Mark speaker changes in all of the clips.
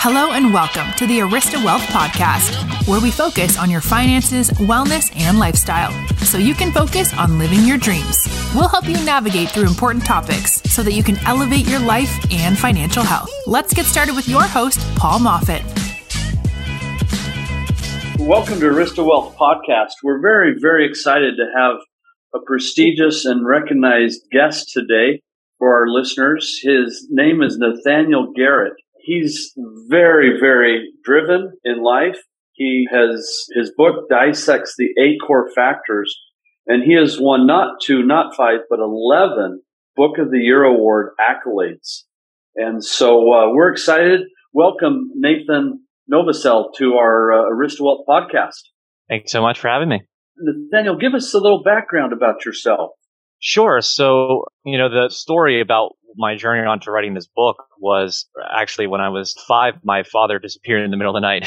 Speaker 1: Hello and welcome to the Arista Wealth Podcast, where we focus on your finances, wellness, and lifestyle so you can focus on living your dreams. We'll help you navigate through important topics so that you can elevate your life and financial health. Let's get started with your host, Paul Moffat.
Speaker 2: Welcome to Arista Wealth Podcast. We're very, very excited to have a prestigious and recognized guest today for our listeners. His name is Nathaniel Garrett. He's very, very driven in life. He has, his book dissects the eight core factors and he has won not two, not five, but 11 Book of the Year Award accolades. And so uh, we're excited. Welcome, Nathan Novosel, to our uh, Arista Wealth podcast.
Speaker 3: Thanks so much for having me.
Speaker 2: Nathaniel, give us a little background about yourself.
Speaker 3: Sure. So, you know, the story about my journey onto writing this book was actually when I was five, my father disappeared in the middle of the night.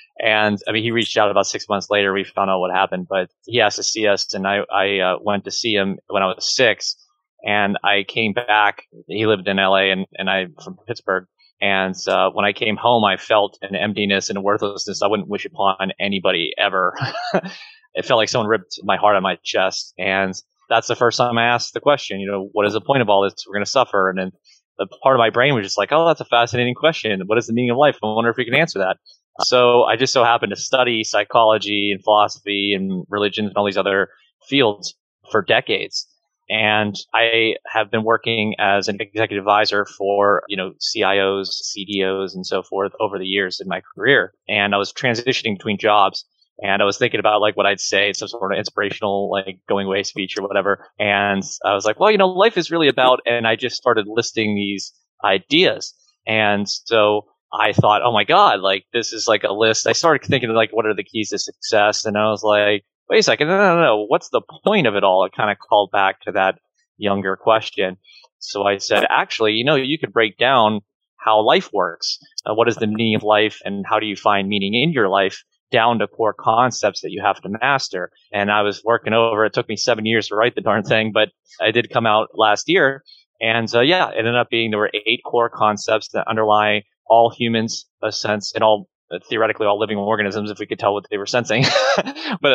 Speaker 3: and I mean, he reached out about six months later. We found out what happened, but he asked to see us and I, I uh, went to see him when I was six and I came back. He lived in LA and, and I'm from Pittsburgh. And uh, when I came home, I felt an emptiness and a worthlessness I wouldn't wish upon anybody ever. it felt like someone ripped my heart on my chest. And that's the first time I asked the question, you know, what is the point of all this? We're going to suffer. And then the part of my brain was just like, oh, that's a fascinating question. What is the meaning of life? I wonder if we can answer that. So I just so happened to study psychology and philosophy and religion and all these other fields for decades. And I have been working as an executive advisor for, you know, CIOs, CDOs, and so forth over the years in my career. And I was transitioning between jobs and I was thinking about like what I'd say, some sort of inspirational, like going away speech or whatever. And I was like, well, you know, life is really about, and I just started listing these ideas. And so I thought, oh my God, like this is like a list. I started thinking like, what are the keys to success? And I was like, wait a second, no, no, no, what's the point of it all? It kind of called back to that younger question. So I said, actually, you know, you could break down how life works. Uh, what is the meaning of life and how do you find meaning in your life? Down to core concepts that you have to master. And I was working over, it took me seven years to write the darn thing, but I did come out last year. And uh, yeah, it ended up being there were eight core concepts that underlie all humans, a sense, and all uh, theoretically all living organisms, if we could tell what they were sensing, but,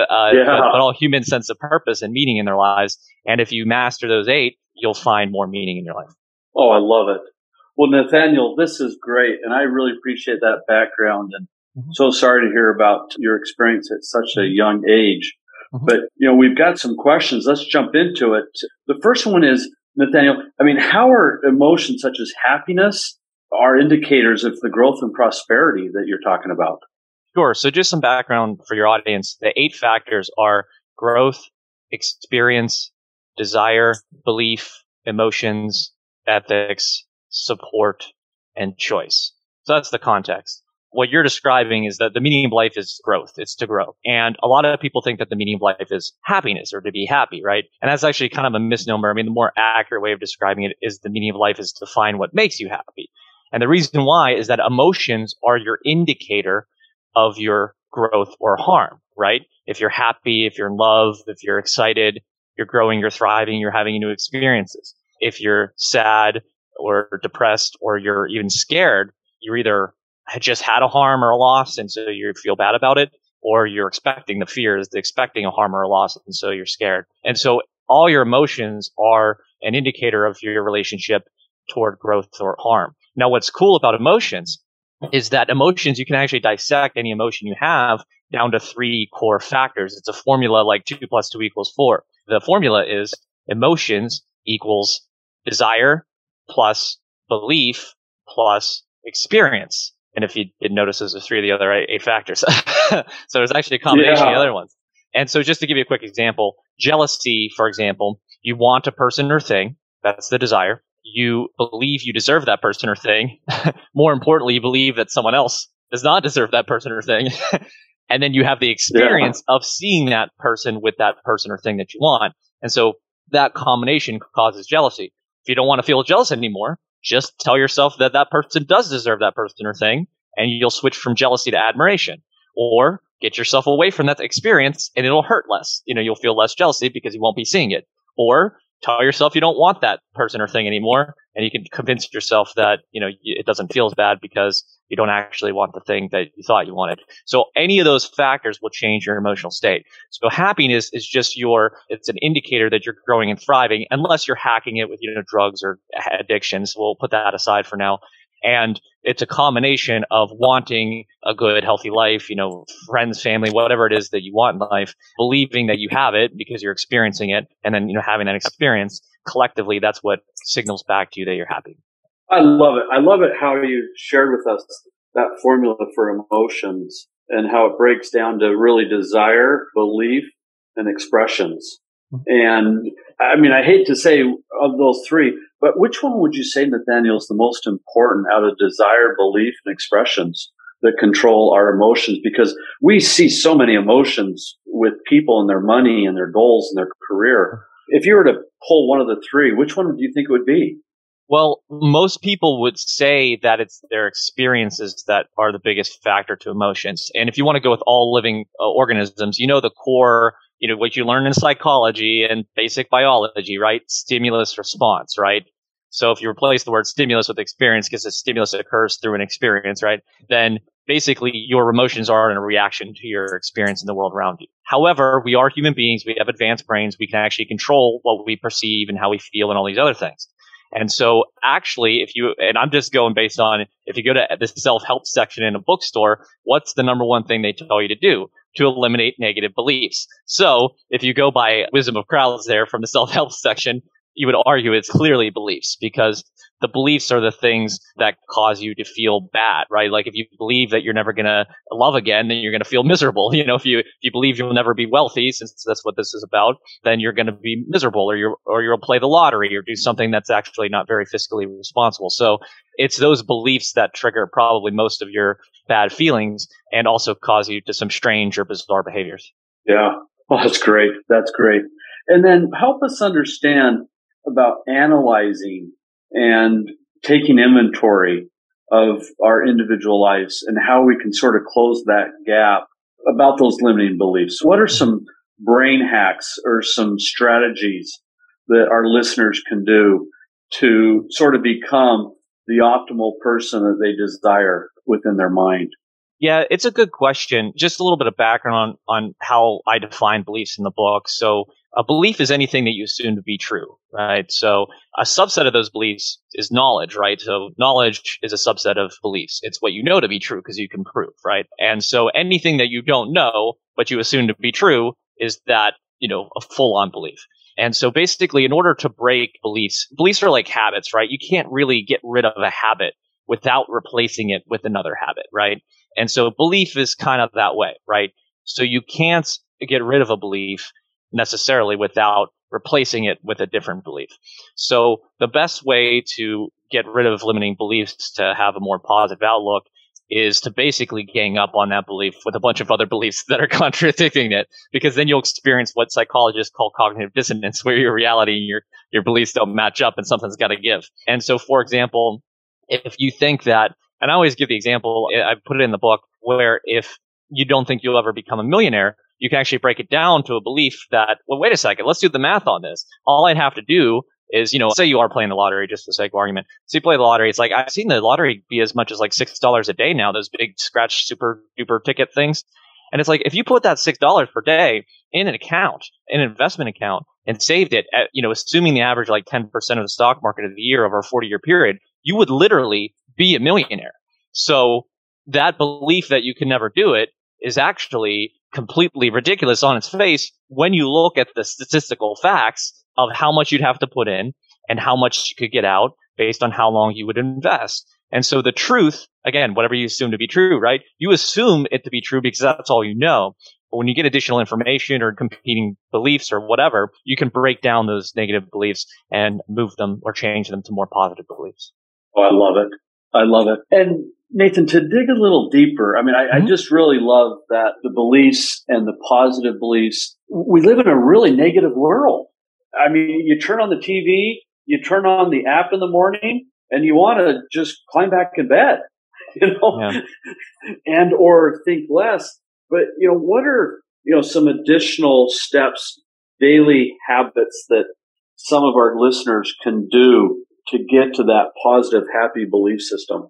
Speaker 3: uh, yeah. but, but all human sense of purpose and meaning in their lives. And if you master those eight, you'll find more meaning in your life.
Speaker 2: Oh, I love it. Well, Nathaniel, this is great. And I really appreciate that background. And Mm-hmm. So sorry to hear about your experience at such a young age. Mm-hmm. But, you know, we've got some questions. Let's jump into it. The first one is, Nathaniel, I mean, how are emotions such as happiness are indicators of the growth and prosperity that you're talking about?
Speaker 3: Sure. So just some background for your audience. The eight factors are growth, experience, desire, belief, emotions, ethics, support, and choice. So that's the context what you're describing is that the meaning of life is growth. It's to grow. And a lot of people think that the meaning of life is happiness or to be happy, right? And that's actually kind of a misnomer. I mean, the more accurate way of describing it is the meaning of life is to find what makes you happy. And the reason why is that emotions are your indicator of your growth or harm, right? If you're happy, if you're in love, if you're excited, you're growing, you're thriving, you're having new experiences. If you're sad or depressed or you're even scared, you're either had just had a harm or a loss, and so you feel bad about it, or you're expecting the fear is expecting a harm or a loss, and so you're scared. And so all your emotions are an indicator of your relationship toward growth or harm. Now, what's cool about emotions is that emotions, you can actually dissect any emotion you have down to three core factors. It's a formula like two plus two equals four. The formula is emotions equals desire plus belief plus experience. And if you did notice, those are three of the other eight factors. so there's actually a combination yeah. of the other ones. And so just to give you a quick example, jealousy, for example, you want a person or thing. That's the desire. You believe you deserve that person or thing. More importantly, you believe that someone else does not deserve that person or thing. and then you have the experience yeah. of seeing that person with that person or thing that you want. And so that combination causes jealousy. If you don't want to feel jealous anymore, just tell yourself that that person does deserve that person or thing, and you'll switch from jealousy to admiration. Or get yourself away from that experience and it'll hurt less. You know, you'll feel less jealousy because you won't be seeing it. Or tell yourself you don't want that person or thing anymore. And you can convince yourself that, you know, it doesn't feel as bad because you don't actually want the thing that you thought you wanted. So any of those factors will change your emotional state. So happiness is just your, it's an indicator that you're growing and thriving unless you're hacking it with, you know, drugs or addictions. We'll put that aside for now. And it's a combination of wanting a good, healthy life, you know, friends, family, whatever it is that you want in life, believing that you have it because you're experiencing it, and then, you know, having that experience collectively, that's what signals back to you that you're happy.
Speaker 2: I love it. I love it how you shared with us that formula for emotions and how it breaks down to really desire, belief, and expressions. Mm-hmm. And I mean, I hate to say of those three, but which one would you say, Nathaniel, is the most important out of desire, belief, and expressions that control our emotions? Because we see so many emotions with people and their money and their goals and their career. If you were to pull one of the three, which one do you think it would be?
Speaker 3: Well, most people would say that it's their experiences that are the biggest factor to emotions. And if you want to go with all living uh, organisms, you know the core you know, what you learn in psychology and basic biology, right? Stimulus response, right? So if you replace the word stimulus with experience, because the stimulus occurs through an experience, right? Then basically your emotions are in a reaction to your experience in the world around you. However, we are human beings. We have advanced brains. We can actually control what we perceive and how we feel and all these other things. And so actually, if you, and I'm just going based on, if you go to the self-help section in a bookstore, what's the number one thing they tell you to do? To eliminate negative beliefs. So if you go by wisdom of crowds there from the self-help section, you would argue it's clearly beliefs because the beliefs are the things that cause you to feel bad, right? Like if you believe that you're never going to love again, then you're going to feel miserable. You know, if you, if you believe you'll never be wealthy, since that's what this is about, then you're going to be miserable or you're, or you'll play the lottery or do something that's actually not very fiscally responsible. So it's those beliefs that trigger probably most of your bad feelings and also cause you to some strange or bizarre behaviors.
Speaker 2: Yeah. Well, that's great. That's great. And then help us understand about analyzing and taking inventory of our individual lives and how we can sort of close that gap about those limiting beliefs. What are some brain hacks or some strategies that our listeners can do to sort of become the optimal person that they desire within their mind?
Speaker 3: Yeah, it's a good question. Just a little bit of background on, on how I define beliefs in the book. So a belief is anything that you assume to be true, right? So a subset of those beliefs is knowledge, right? So knowledge is a subset of beliefs. It's what you know to be true because you can prove, right? And so anything that you don't know, but you assume to be true is that, you know, a full on belief. And so basically, in order to break beliefs, beliefs are like habits, right? You can't really get rid of a habit without replacing it with another habit, right? And so belief is kind of that way, right? So you can't get rid of a belief necessarily without replacing it with a different belief. So the best way to get rid of limiting beliefs to have a more positive outlook is to basically gang up on that belief with a bunch of other beliefs that are contradicting it, because then you'll experience what psychologists call cognitive dissonance, where your reality and your, your beliefs don't match up and something's got to give. And so, for example, if you think that, and I always give the example, I put it in the book, where if you don't think you'll ever become a millionaire, you can actually break it down to a belief that, well, wait a second, let's do the math on this. All I'd have to do is, you know, say you are playing the lottery just for the sake of argument. So you play the lottery. It's like, I've seen the lottery be as much as like $6 a day now, those big scratch super duper ticket things. And it's like, if you put that $6 per day in an account, an investment account and saved it at, you know, assuming the average like 10% of the stock market of the year over a 40 year period, you would literally be a millionaire. So that belief that you can never do it is actually completely ridiculous on its face when you look at the statistical facts of how much you'd have to put in and how much you could get out based on how long you would invest. And so the truth, again, whatever you assume to be true, right? You assume it to be true because that's all you know. But when you get additional information or competing beliefs or whatever, you can break down those negative beliefs and move them or change them to more positive beliefs.
Speaker 2: Oh, I love it. I love it. And Nathan, to dig a little deeper, I mean, I, mm-hmm. I, just really love that the beliefs and the positive beliefs, we live in a really negative world. I mean, you turn on the TV, you turn on the app in the morning, and you want to just climb back in bed, you know, yeah. and or think less. But, you know, what are, you know, some additional steps, daily habits that some of our listeners can do to get to that positive, happy belief system?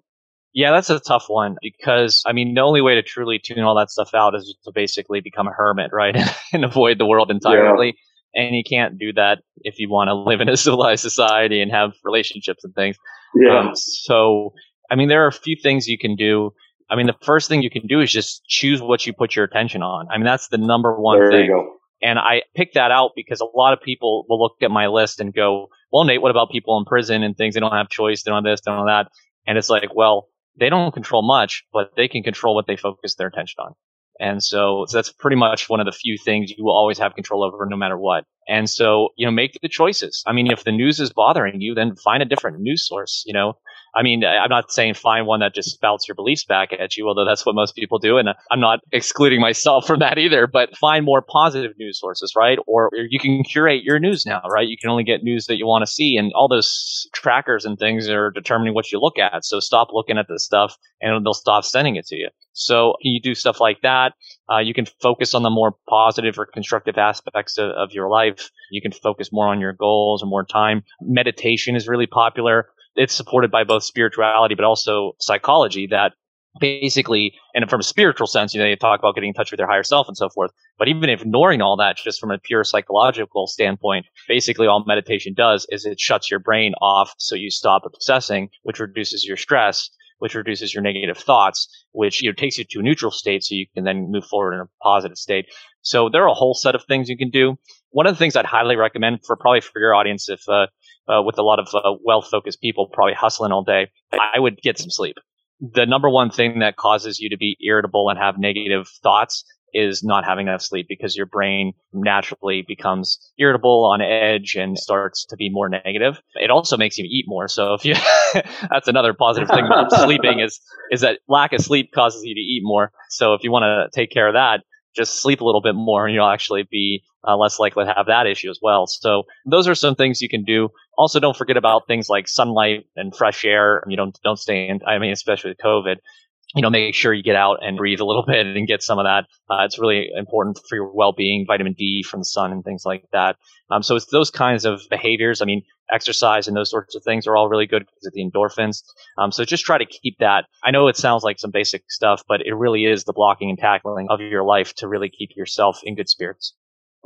Speaker 3: Yeah, that's a tough one because I mean, the only way to truly tune all that stuff out is to basically become a hermit, right? and avoid the world entirely. Yeah. And you can't do that if you want to live in a civilized society and have relationships and things.
Speaker 2: Yeah. Um,
Speaker 3: so, I mean, there are a few things you can do. I mean, the first thing you can do is just choose what you put your attention on. I mean, that's the number one
Speaker 2: there
Speaker 3: thing. And I picked that out because a lot of people will look at my list and go, well, Nate, what about people in prison and things? They don't have choice. They don't have this, they don't have that. And it's like, well, they don't control much, but they can control what they focus their attention on. And so, so, that's pretty much one of the few things you will always have control over no matter what. And so, you know, make the choices. I mean, if the news is bothering you, then find a different news source, you know, I mean, I'm not saying find one that just spouts your beliefs back at you, although that's what most people do. And I'm not excluding myself from that either, but find more positive news sources, right? Or you can curate your news now, right? You can only get news that you want to see and all those trackers and things are determining what you look at. So stop looking at this stuff and they'll stop sending it to you. So you do stuff like that. Uh, you can focus on the more positive or constructive aspects of, of your life. You can focus more on your goals and more time. Meditation is really popular it's supported by both spirituality but also psychology that basically, and from a spiritual sense, you know, they talk about getting in touch with your higher self and so forth. But even ignoring all that, just from a pure psychological standpoint, basically all meditation does is it shuts your brain off so you stop obsessing, which reduces your stress, which reduces your negative thoughts, which you know, takes you to a neutral state so you can then move forward in a positive state. So there are a whole set of things you can do. One of the things I'd highly recommend for probably for your audience, if uh, uh, with a lot of uh, wealth focused people probably hustling all day, I would get some sleep. The number one thing that causes you to be irritable and have negative thoughts is not having enough sleep because your brain naturally becomes irritable on edge and starts to be more negative. It also makes you eat more. So if you, that's another positive thing about sleeping is, is that lack of sleep causes you to eat more. So if you want to take care of that, just sleep a little bit more and you'll actually be uh, less likely to have that issue as well. So those are some things you can do. Also, don't forget about things like sunlight and fresh air. You don't don't stay in. I mean, especially with COVID, you know, make sure you get out and breathe a little bit and get some of that. Uh, it's really important for your well-being, vitamin D from the sun and things like that. Um, so it's those kinds of behaviors. I mean, exercise and those sorts of things are all really good because of the endorphins. Um, so just try to keep that. I know it sounds like some basic stuff, but it really is the blocking and tackling of your life to really keep yourself in good spirits.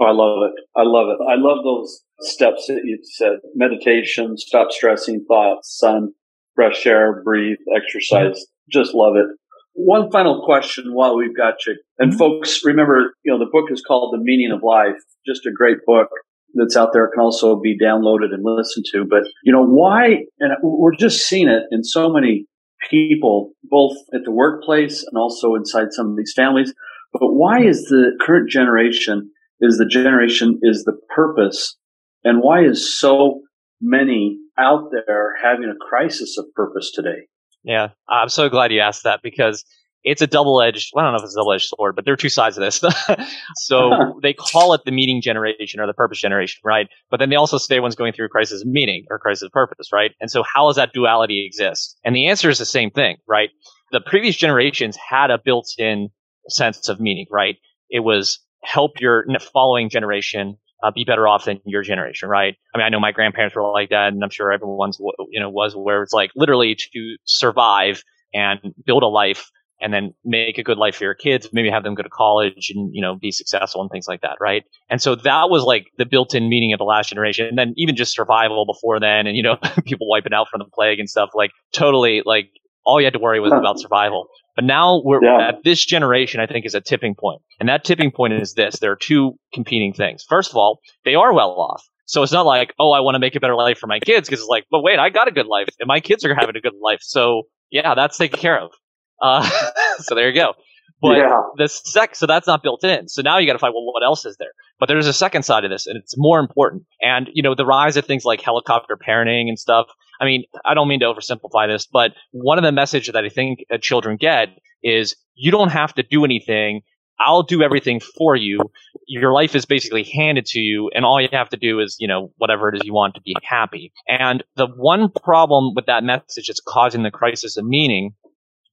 Speaker 2: Oh, I love it. I love it. I love those steps that you said. Meditation, stop stressing thoughts, sun, fresh air, breathe, exercise. Just love it. One final question while we've got you. And mm-hmm. folks, remember, you know, the book is called The Meaning of Life. Just a great book that's out there. It can also be downloaded and listened to. But, you know, why, and we're just seeing it in so many people, both at the workplace and also inside some of these families. But why is the current generation is the generation is the purpose and why is so many out there having a crisis of purpose today?
Speaker 3: Yeah, I'm so glad you asked that because it's a double-edged. Well, I don't know if it's a double-edged sword, but there are two sides of this. so they call it the meaning generation or the purpose generation, right? But then they also say one's going through a crisis of meaning or crisis of purpose, right? And so how does that duality exist? And the answer is the same thing, right? The previous generations had a built-in sense of meaning, right? It was help your following generation uh, be better off than your generation, right? I mean, I know my grandparents were like that, and I'm sure everyone's, you know, was where it's like literally to survive and build a life and then make a good life for your kids, maybe have them go to college and, you know, be successful and things like that, right? And so that was like the built-in meaning of the last generation. And then even just survival before then and, you know, people wiping out from the plague and stuff, like totally like all you had to worry was about survival. But now we're yeah. at this generation, I think is a tipping point. And that tipping point is this. There are two competing things. First of all, they are well off. So it's not like, oh, I want to make a better life for my kids because it's like, but wait, I got a good life and my kids are having a good life. So yeah, that's taken care of. Uh, so there you go. But yeah. the sec, so that's not built in. So now you got to find, well, what else is there? But there's a second side of this and it's more important. And, you know, the rise of things like helicopter parenting and stuff. I mean, I don't mean to oversimplify this, but one of the messages that I think uh, children get is you don't have to do anything. I'll do everything for you. Your life is basically handed to you, and all you have to do is, you know, whatever it is you want to be happy. And the one problem with that message that's causing the crisis of meaning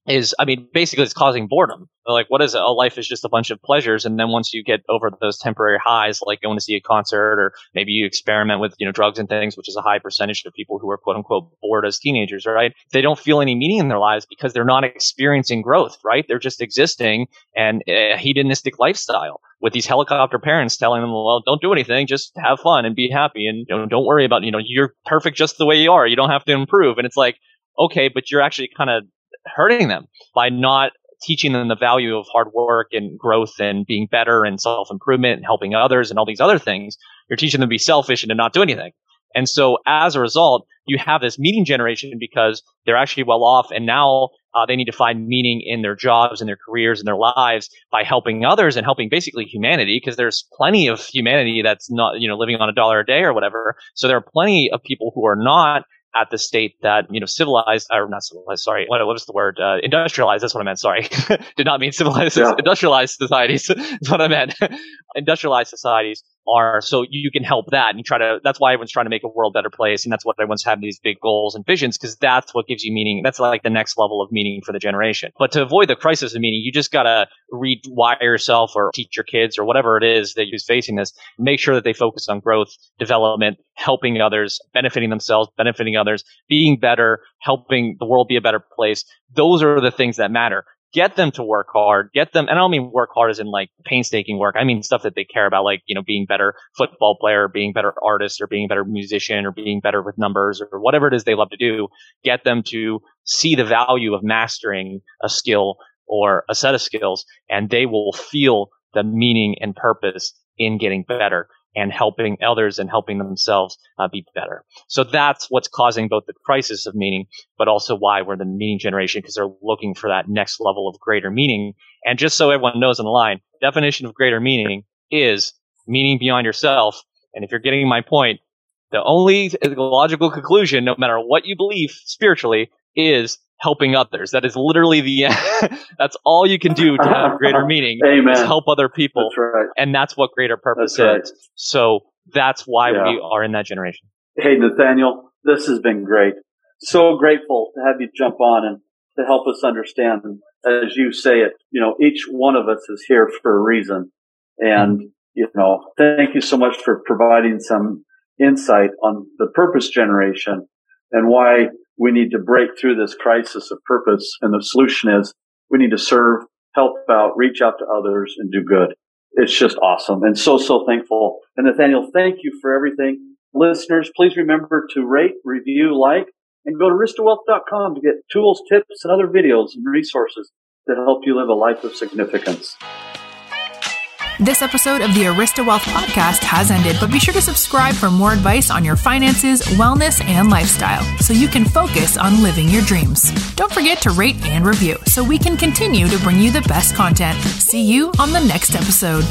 Speaker 3: is, I mean, basically it's causing boredom. Like, what is it? A life is just a bunch of pleasures. And then once you get over those temporary highs, like going to see a concert or maybe you experiment with, you know, drugs and things, which is a high percentage of people who are quote unquote bored as teenagers, right? They don't feel any meaning in their lives because they're not experiencing growth, right? They're just existing and a hedonistic lifestyle with these helicopter parents telling them, well, don't do anything, just have fun and be happy and you know, don't worry about, you know, you're perfect just the way you are. You don't have to improve. And it's like, okay, but you're actually kind of hurting them by not teaching them the value of hard work and growth and being better and self improvement and helping others and all these other things. You're teaching them to be selfish and to not do anything. And so as a result, you have this meaning generation because they're actually well off and now uh, they need to find meaning in their jobs and their careers and their lives by helping others and helping basically humanity because there's plenty of humanity that's not, you know, living on a dollar a day or whatever. So there are plenty of people who are not at the state that you know civilized or not civilized sorry what, what was the word? Uh, industrialized that's what i meant sorry. Did not mean civilized yeah. industrialized societies that's what i meant. Industrialized societies are so you can help that and try to that's why everyone's trying to make a world better place and that's what everyone's having these big goals and visions because that's what gives you meaning that's like the next level of meaning for the generation. But to avoid the crisis of meaning you just gotta rewire yourself or teach your kids or whatever it is that who's facing this make sure that they focus on growth development helping others benefiting themselves benefiting others being better helping the world be a better place. Those are the things that matter get them to work hard, get them, and I don't mean work hard as in like painstaking work. I mean stuff that they care about, like, you know, being better football player, being better artist, or being better musician, or being better with numbers, or whatever it is they love to do. Get them to see the value of mastering a skill or a set of skills, and they will feel the meaning and purpose in getting better and helping others and helping themselves uh, be better. So that's what's causing both the crisis of meaning, but also why we're the meaning generation because they're looking for that next level of greater meaning. And just so everyone knows on the line, definition of greater meaning is meaning beyond yourself. And if you're getting my point, the only logical conclusion, no matter what you believe spiritually, is helping others. That is literally the that's all you can do to have greater meaning.
Speaker 2: Amen.
Speaker 3: Is help other people.
Speaker 2: That's right.
Speaker 3: And that's what greater purpose
Speaker 2: that's
Speaker 3: is. So that's why yeah. we are in that generation.
Speaker 2: Hey Nathaniel, this has been great. So grateful to have you jump on and to help us understand as you say it, you know, each one of us is here for a reason. And, you know, thank you so much for providing some insight on the purpose generation and why we need to break through this crisis of purpose. And the solution is we need to serve, help out, reach out to others and do good. It's just awesome and so, so thankful. And Nathaniel, thank you for everything. Listeners, please remember to rate, review, like, and go to aristawealth.com to get tools, tips, and other videos and resources to help you live a life of significance.
Speaker 1: This episode of the Arista Wealth podcast has ended, but be sure to subscribe for more advice on your finances, wellness, and lifestyle so you can focus on living your dreams. Don't forget to rate and review so we can continue to bring you the best content. See you on the next episode.